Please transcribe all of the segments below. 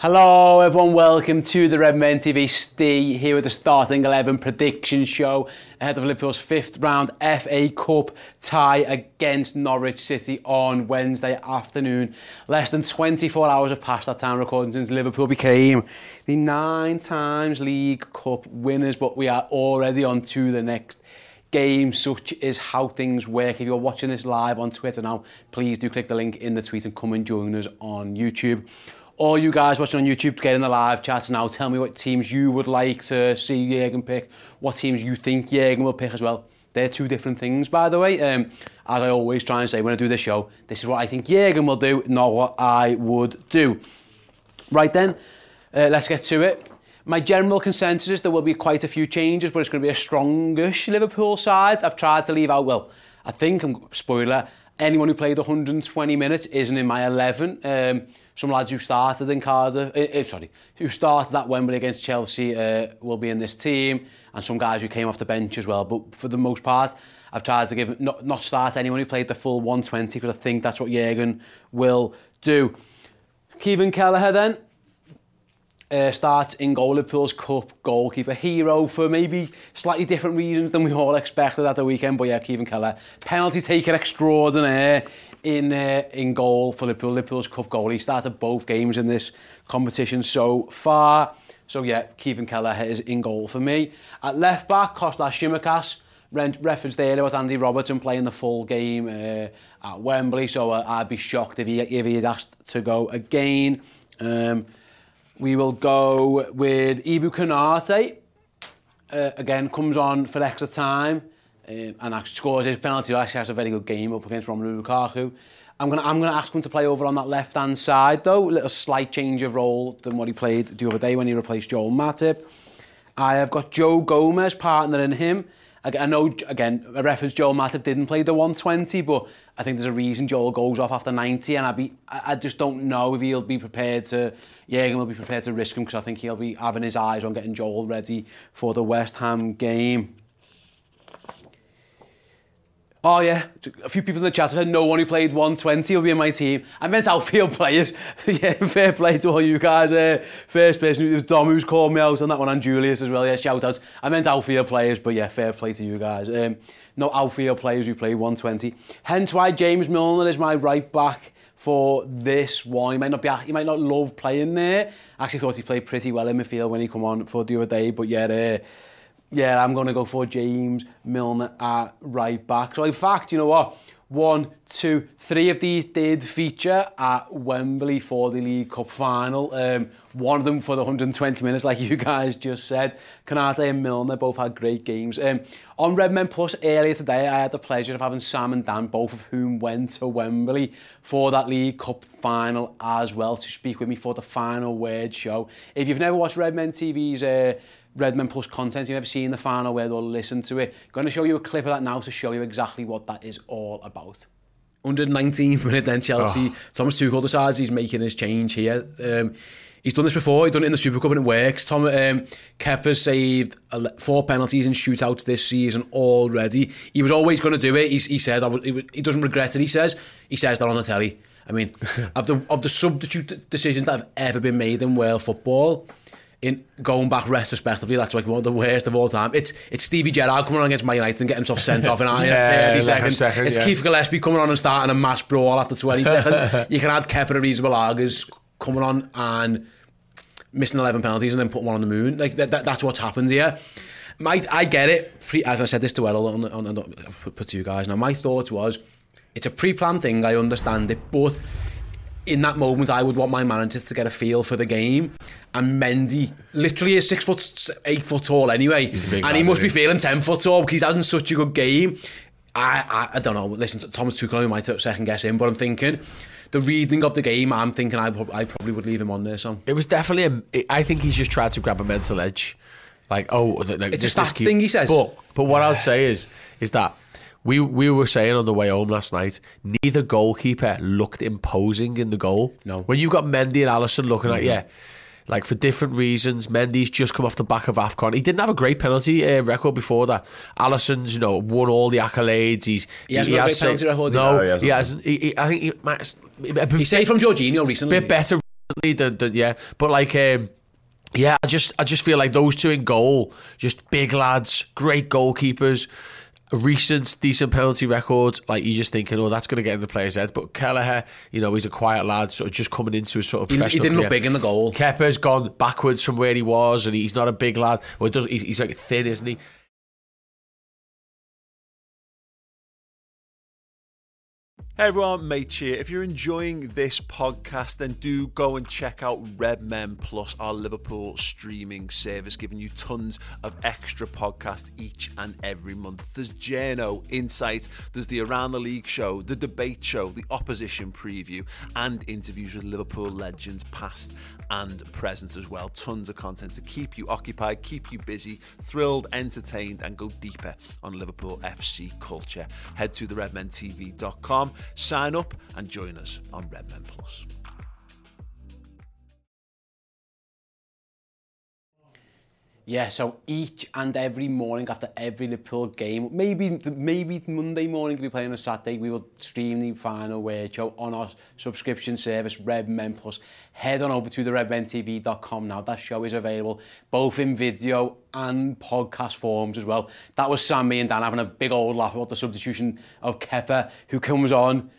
Hello, everyone. Welcome to the Redmen TV. Ste here with the starting 11 prediction show ahead of Liverpool's fifth round FA Cup tie against Norwich City on Wednesday afternoon. Less than 24 hours have passed that time recording since Liverpool became the nine times League Cup winners, but we are already on to the next game. Such is how things work. If you're watching this live on Twitter now, please do click the link in the tweet and come and join us on YouTube all you guys watching on YouTube, get in the live chat now. Tell me what teams you would like to see Jurgen pick, what teams you think Jurgen will pick as well. They're two different things, by the way. Um, as I always try and say when I do this show, this is what I think Jurgen will do, not what I would do. Right then, uh, let's get to it. My general consensus is there will be quite a few changes, but it's going to be a strongish Liverpool side. I've tried to leave out, well, I think, I'm spoiler, anyone who played 120 minutes isn't in my 11. Um, some lads who started in Cardiff, uh, uh, sorry, who started at Wembley against Chelsea uh, will be in this team, and some guys who came off the bench as well. But for the most part, I've tried to give not, not start anyone who played the full 120 because I think that's what Jurgen will do. Kevin Kelleher then, uh, starts in goal Liverpool's Cup goalkeeper hero for maybe slightly different reasons than we all expected at the weekend. But yeah, Kevin Keller, penalty taker extraordinaire in uh, in goal for Liverpool. Liverpool's Cup goal. He started both games in this competition so far. So yeah, Kevin Keller is in goal for me. At left back, Kostas Shimakas. referenced there about Andy Robertson playing the full game uh, at Wembley, so uh, I'd be shocked if he if he had asked to go again. Um, we will go with Ibu Kanate. Uh, again, comes on for extra time um, and actually scores his penalty. Actually, has a very good game up against Romelu Lukaku. I'm going I'm gonna ask him to play over on that left-hand side, though. A little slight change of role than what he played the other day when he replaced Joel Matip. I have got Joe Gomez partnering him. I know, again, a reference Joel Matip didn't play the 120, but I think there's a reason Joel goes off after 90, and I be I just don't know if he'll be prepared to, Jürgen will be prepared to risk him, because I think he'll be having his eyes on getting Joel ready for the West Ham game. Oh yeah, a few people in the chat have said no one who played 120 will be in my team. I meant outfield players. yeah, fair play to all you guys. Uh, first person, it was Dom who's called me out on that one, and Julius as well. Yeah, shout outs. I meant outfield players, but yeah, fair play to you guys. Um, no outfield players who play 120. Hence why James Milner is my right back for this one. He might not be, he might not love playing there. I actually thought he played pretty well in midfield when he come on for the other day, but yeah. Uh, yeah, I'm going to go for James Milner at right back. So in fact, you know what? One, two, three of these did feature at Wembley for the League Cup final. Um, one of them for the 120 minutes, like you guys just said. Konate and Milner both had great games. Um, on Redmen Plus earlier today, I had the pleasure of having Sam and Dan, both of whom went to Wembley for that League Cup final as well, to speak with me for the final word show. If you've never watched Redmen TV's uh, Redmen Plus content, you've never seen the final word or listened to it, I'm going to show you a clip of that now to show you exactly what that is all about. 119th minute then Chelsea. Oh. Thomas Tuchel decides he's making his change here. Um, he's done this before. He's done it in the Super Cup and it works. Tom um, Kepper saved four penalties in shootouts this season already. He was always going to do it. He's, he said he, he doesn't regret it. He says he says that on the telly. I mean, of the of the substitute decisions that have ever been made in world football, in going back retrospectively, that's like one of the worst of all time. It's it's Stevie Gerrard coming on against Man United and getting himself sent off in yeah, 30 like seconds. Second, it's yeah. Keith Gillespie coming on and starting a mass brawl after 20 seconds. You can add Kepa reasonable Argus coming on and missing 11 penalties and then putting one on the moon. Like that, that, that's what's happened here. My, I get it. Pre, as I said this to Errol on, on, on, put to you guys. Now my thought was, it's a pre-planned thing. I understand it, but in that moment, I would want my managers to get a feel for the game. And Mendy, literally, is six foot, eight foot tall anyway, and he must be feeling ten foot tall because he's having such a good game. I, I, I don't know. Listen, Thomas Tuchel might second guess him, but I'm thinking the reading of the game. I'm thinking I, I probably would leave him on there. So It was definitely. A, I think he's just tried to grab a mental edge, like oh, like, It's a this stats thing, he says. But but what I'd say is is that we we were saying on the way home last night, neither goalkeeper looked imposing in the goal. No. When you've got Mendy and Alisson looking at you. Like for different reasons, Mendy's just come off the back of Afcon. He didn't have a great penalty uh, record before that. Alisson's, you know, won all the accolades. He's He hasn't got a great sa- penalty record, No, no, he he hasn't. hasn't. He, he, I think he might. a he saved from Jorginho recently. bit better recently than, than yeah. But like um yeah, I just I just feel like those two in goal, just big lads, great goalkeepers, a recent decent penalty record. Like you're just thinking, oh, that's going to get in the player's head. But Kelleher, you know, he's a quiet lad, sort of just coming into his sort of He- he didn't look big in the goal. Kepa's gone backwards from where he was, and he's not a big lad. Well, does he's, he's like thin, isn't he? Hey everyone, mate here. If you're enjoying this podcast, then do go and check out Red Men Plus, our Liverpool streaming service, giving you tons of extra podcasts each and every month. There's Jano Insight, there's the Around the League show, the debate show, the opposition preview, and interviews with Liverpool legends past and present as well. Tons of content to keep you occupied, keep you busy, thrilled, entertained, and go deeper on Liverpool FC culture. Head to theredmentv.com, sign up, and join us on Redmen Plus. Yeah, so each and every morning after every Liverpool game, maybe maybe Monday morning we play on a Saturday, we will stream the final word show on our subscription service, Red Men Plus. Head on over to the redmentv.com now. That show is available both in video and podcast forms as well. That was Sammy and Dan having a big old laugh about the substitution of Kepa, who comes on,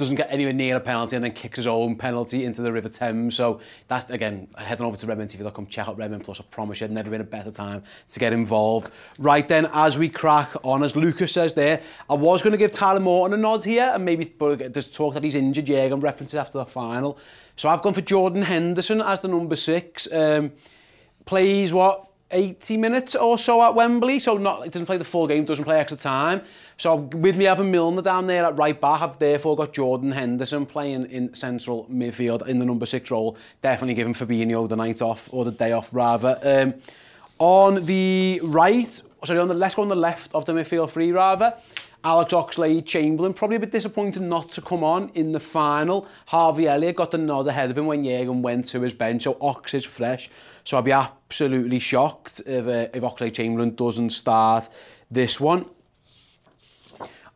doesn't get anywhere near a penalty and then kicks his own penalty into the River Thames. So that's, again, head on over to RedmenTV.com, check out Redmen Plus. I promise you, there's never been a better time to get involved. Right then, as we crack on, as Lucas says there, I was going to give Tyler Morton a nod here, and maybe but there's talk that he's injured, yeah, and references after the final. So I've gone for Jordan Henderson as the number six. Um, plays what 80 minutes or so at Wembley, so not it doesn't play the full game, doesn't play extra time. So with me having Milner down there at right back, I've therefore got Jordan Henderson playing in central midfield in the number six role, definitely giving Fabinho the night off, or the day off rather. Um, on the right, sorry, on the, let's go on the left of the midfield three rather, Alex Oxlade-Chamberlain, probably a bit disappointed not to come on in the final. Harvey Elliott got the nod ahead of him when Jürgen went to his bench, so Ox is fresh. So I'd be absolutely shocked if, uh, if Oxlade-Chamberlain doesn't start this one.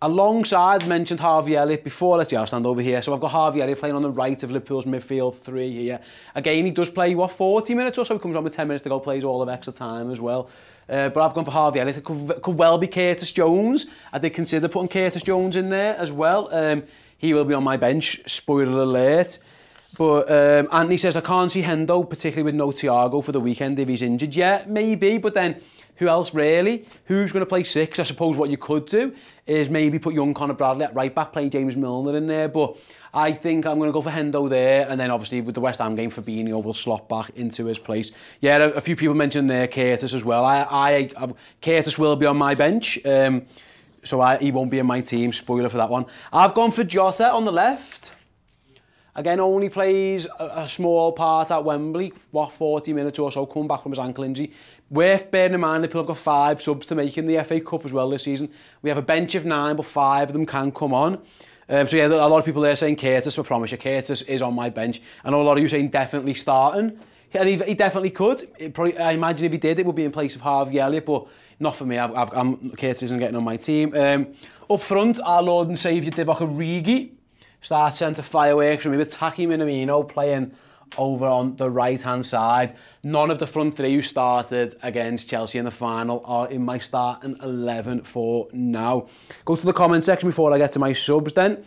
Alongside mentioned Harvey Elliott before, let's just stand over here. So I've got Harvey Elliott playing on the right of Liverpool's midfield three here. Again, he does play, what, 40 minutes or so? He comes on with 10 minutes to go, plays all of extra time as well. Uh, but I've gone for Harvey Elliott. It could, could well be Curtis Jones. I did consider putting Curtis Jones in there as well. Um, he will be on my bench, spoiler alert. But um, Anthony says, I can't see Hendo, particularly with no Thiago for the weekend if he's injured. Yeah, maybe, but then who else really? Who's going to play six? I suppose what you could do is maybe put young Conor Bradley at right back, playing James Milner in there. But I think I'm going to go for Hendo there, and then obviously with the West Ham game, Fabinho will slot back into his place. Yeah, a, a few people mentioned there Curtis as well. I, I, I Curtis will be on my bench, um, so I, he won't be in my team. Spoiler for that one. I've gone for Jota on the left. Again, only plays a, a small part at Wembley, what, 40 minutes or so, come back from his ankle injury. Worth bearing in mind that people have got five subs to make in the FA Cup as well this season. We have a bench of nine, but five of them can come on. Um, so yeah, a lot of people there saying Curtis, I promise you, Curtis is on my bench. I know a lot of you saying definitely starting. And he, he definitely could. It probably, I imagine if he did, it would be in place of Harvey Elliott, but not for me. I've, I've, I'm, Curtis isn't getting on my team. Um, up front, our Lord and Saviour Divock Origi, start centre fireworks from him, Taki Minamino, playing over on the right-hand side. None of the front three who started against Chelsea in the final are in my starting 11 for now. Go to the comment section before I get to my subs then.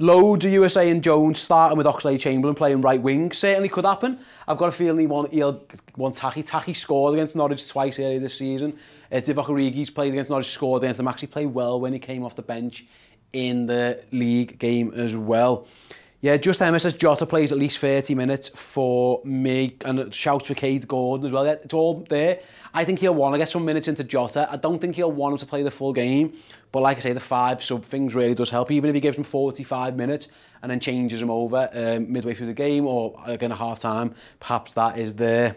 Loads of USA and Jones starting with Oxlade-Chamberlain playing right wing. Certainly could happen. I've got a feeling he won, he'll want Taki. Taki scored against Norwich twice earlier this season. Uh, Divock Origi's played against Norwich, scored against them. Actually played well when he came off the bench in the league game as well. Yeah, just says Jota plays at least 30 minutes for me and shouts for Kaide Gordon as well. It's all there. I think he'll want to get some minutes into Jota. I don't think he'll want him to play the full game. But like I say, the five sub things really does help. Even if he gives him 45 minutes and then changes him over um, midway through the game or again at half time, perhaps that is there.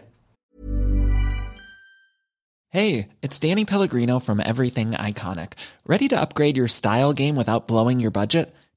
Hey, it's Danny Pellegrino from Everything Iconic. Ready to upgrade your style game without blowing your budget?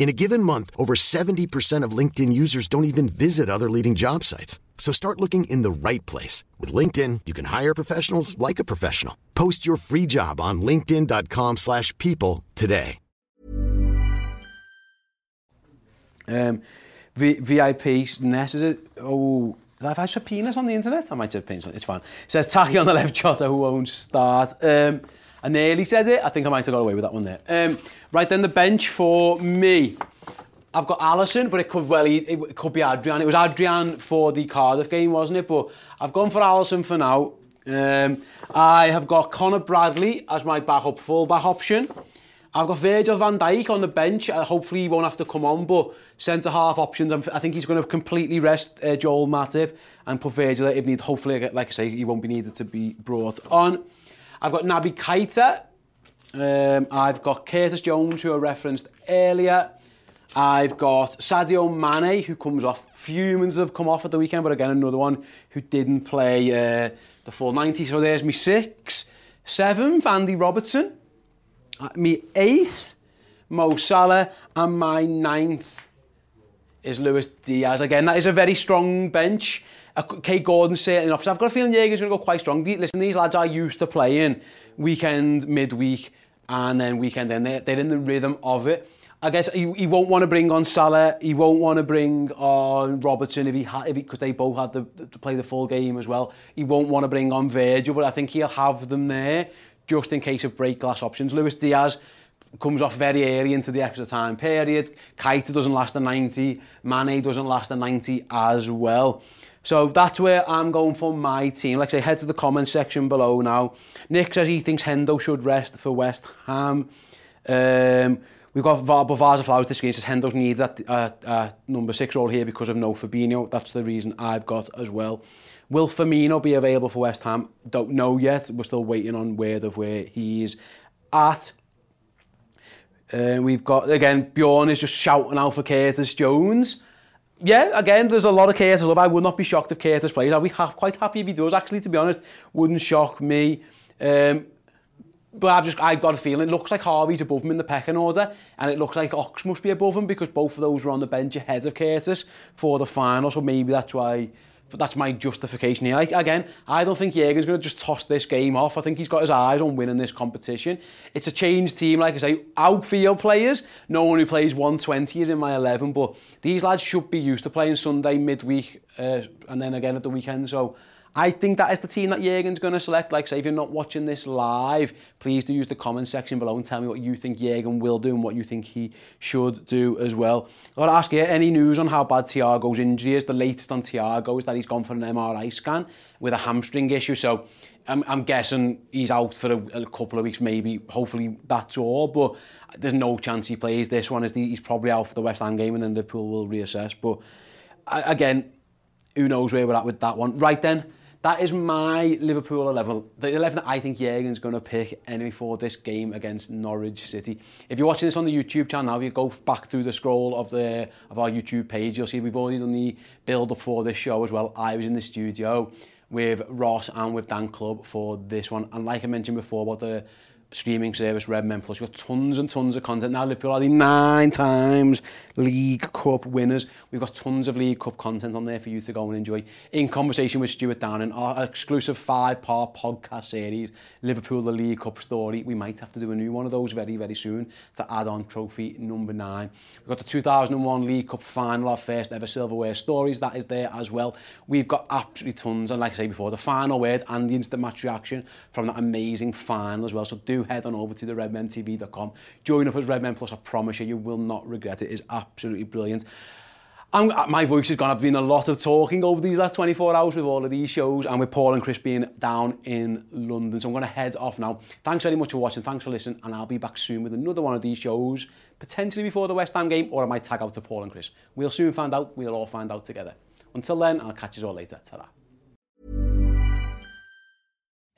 In a given month, over 70% of LinkedIn users don't even visit other leading job sites. So start looking in the right place. With LinkedIn, you can hire professionals like a professional. Post your free job on linkedin.com slash people today. Um, v- VIP Ness, is it? Oh, have I had penis on the internet? I might have on It's fine. It says Taki on the left, Jota who won't start. Um, I nearly said it. I think I might have got away with that one there. Um, right then, the bench for me. I've got Allison, but it could well it could be Adrian. It was Adrian for the Cardiff game, wasn't it? But I've gone for Allison for now. Um, I have got Connor Bradley as my backup fullback option. I've got Virgil van Dijk on the bench. Uh, hopefully he won't have to come on, but centre-half options, I'm, I think he's going to completely rest uh, Joel Matip and put Virgil if need. Hopefully, like I say, he won't be needed to be brought on. I've got Naby Keita. Um, I've got Curtis Jones, who I referenced earlier. I've got Sadio Mane, who comes off. Few humans have come off at the weekend, but again, another one who didn't play uh, the full 90. So there's me six. Seventh, Andy Robertson. Uh, me eighth, Mo Salah. And my ninth is Luis Diaz. Again, that is a very strong bench. Kaide Gordon certainly opposite. I've got a feeling Jurgen's going to go quite strong. Listen, these lads are used to playing weekend, midweek, and then weekend. Then they're, they're in the rhythm of it. I guess he, he won't want to bring on Salah. He won't want to bring on Robertson if he had, if because they both had to, to play the full game as well. He won't want to bring on Virgil, but I think he'll have them there just in case of break glass options. Luis Diaz comes off very early into the extra time period. Keita doesn't last the 90. Mane doesn't last the 90 as well. So that's where I'm going for my team. Like I say, head to the comments section below now. Nick says he thinks Hendo should rest for West Ham. Um, We've got Bavaza Flowers this game says Hendo needs that uh, uh, number six role here because of no Fabinho. That's the reason I've got as well. Will Firmino be available for West Ham? Don't know yet. We're still waiting on word of where he's at. Uh, we've got, again, Bjorn is just shouting out for Curtis Jones. yeah, again, there's a lot of Curtis Love. I would not be shocked if Curtis plays. I'd be ha quite happy if he does, actually, to be honest. Wouldn't shock me. Um, but I've just, I've got a feeling. It looks like Harvey's above him in the pecking order, and it looks like Ox must be above him because both of those were on the bench ahead of Curtis for the final, so maybe that's why that's my justification here. Like, again, I don't think Jürgen's going to just toss this game off. I think he's got his eyes on winning this competition. It's a changed team, like I say. Outfield players, no one who plays 120 is in my 11, but these lads should be used to playing Sunday, midweek, uh, and then again at the weekend. So I think that is the team that Jurgen's going to select. Like, say, if you're not watching this live, please do use the comment section below and tell me what you think Jurgen will do and what you think he should do as well. I want to ask you, any news on how bad Thiago's injury is? The latest on Thiago is that he's gone for an MRI scan with a hamstring issue. So I'm, I'm guessing he's out for a, a couple of weeks, maybe. Hopefully that's all. But there's no chance he plays this one. He's probably out for the West Ham game and then Liverpool will reassess. But again, who knows where we're at with that one. Right then, That is my Liverpool 11, the 11 that I think Jurgen's going to pick anyway for this game against Norwich City. If you're watching this on the YouTube channel now, you go back through the scroll of the of our YouTube page, you'll see we've already done the build-up for this show as well. I was in the studio with Ross and with Dan Club for this one. And like I mentioned before about the streaming service Redmen Plus. We've got tons and tons of content now. Liverpool are the nine times League Cup winners. We've got tons of League Cup content on there for you to go and enjoy. In conversation with Stuart Downing, our exclusive five-part podcast series, Liverpool the League Cup story. We might have to do a new one of those very, very soon to add on trophy number nine. We've got the 2001 League Cup final, our first ever silverware stories. That is there as well. We've got absolutely tons, and like I say before, the final word and the instant match reaction from that amazing final as well. So do head on over to the redmentv.com. Join up as Redmen Plus, I promise you, you will not regret it. It's absolutely brilliant. I'm, uh, my voice has gone. I've been a lot of talking over these last 24 hours with all of these shows and with Paul and Chris being down in London. So I'm going to head off now. Thanks very much for watching. Thanks for listening. And I'll be back soon with another one of these shows, potentially before the West Ham game, or I might tag out to Paul and Chris. We'll soon find out. We'll all find out together. Until then, I'll catch you all later. Ta-ra.